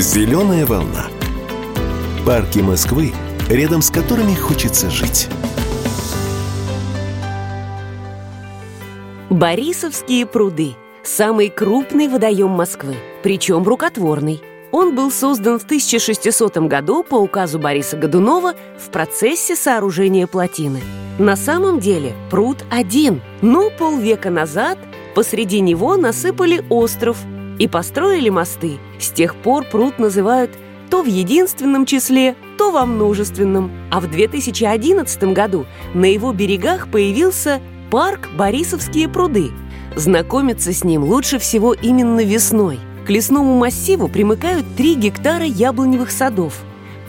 Зеленая волна. Парки Москвы, рядом с которыми хочется жить. Борисовские пруды – самый крупный водоем Москвы, причем рукотворный. Он был создан в 1600 году по указу Бориса Годунова в процессе сооружения плотины. На самом деле пруд один, но полвека назад посреди него насыпали остров и построили мосты. С тех пор пруд называют то в единственном числе, то во множественном. А в 2011 году на его берегах появился парк «Борисовские пруды». Знакомиться с ним лучше всего именно весной – к лесному массиву примыкают 3 гектара яблоневых садов.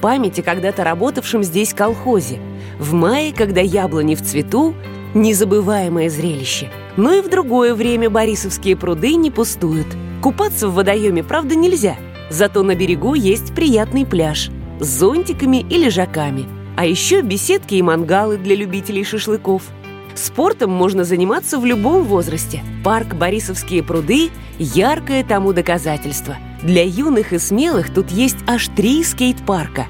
Память о когда-то работавшем здесь колхозе. В мае, когда яблони в цвету, незабываемое зрелище. Но и в другое время Борисовские пруды не пустуют. Купаться в водоеме, правда, нельзя. Зато на берегу есть приятный пляж с зонтиками и лежаками. А еще беседки и мангалы для любителей шашлыков – Спортом можно заниматься в любом возрасте. Парк Борисовские пруды – яркое тому доказательство. Для юных и смелых тут есть аж три скейт-парка.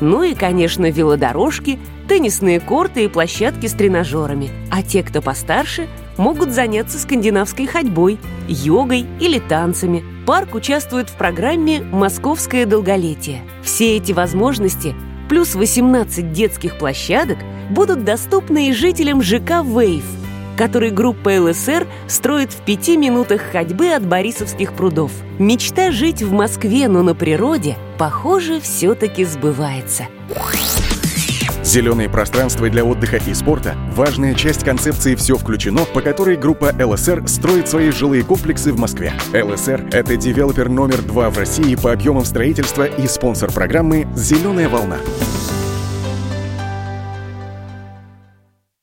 Ну и, конечно, велодорожки, теннисные корты и площадки с тренажерами. А те, кто постарше, могут заняться скандинавской ходьбой, йогой или танцами. Парк участвует в программе «Московское долголетие». Все эти возможности плюс 18 детских площадок будут доступны и жителям ЖК «Вейв», который группа ЛСР строит в пяти минутах ходьбы от Борисовских прудов. Мечта жить в Москве, но на природе, похоже, все-таки сбывается. Зеленые пространства для отдыха и спорта – важная часть концепции «Все включено», по которой группа ЛСР строит свои жилые комплексы в Москве. ЛСР – это девелопер номер два в России по объемам строительства и спонсор программы «Зеленая волна».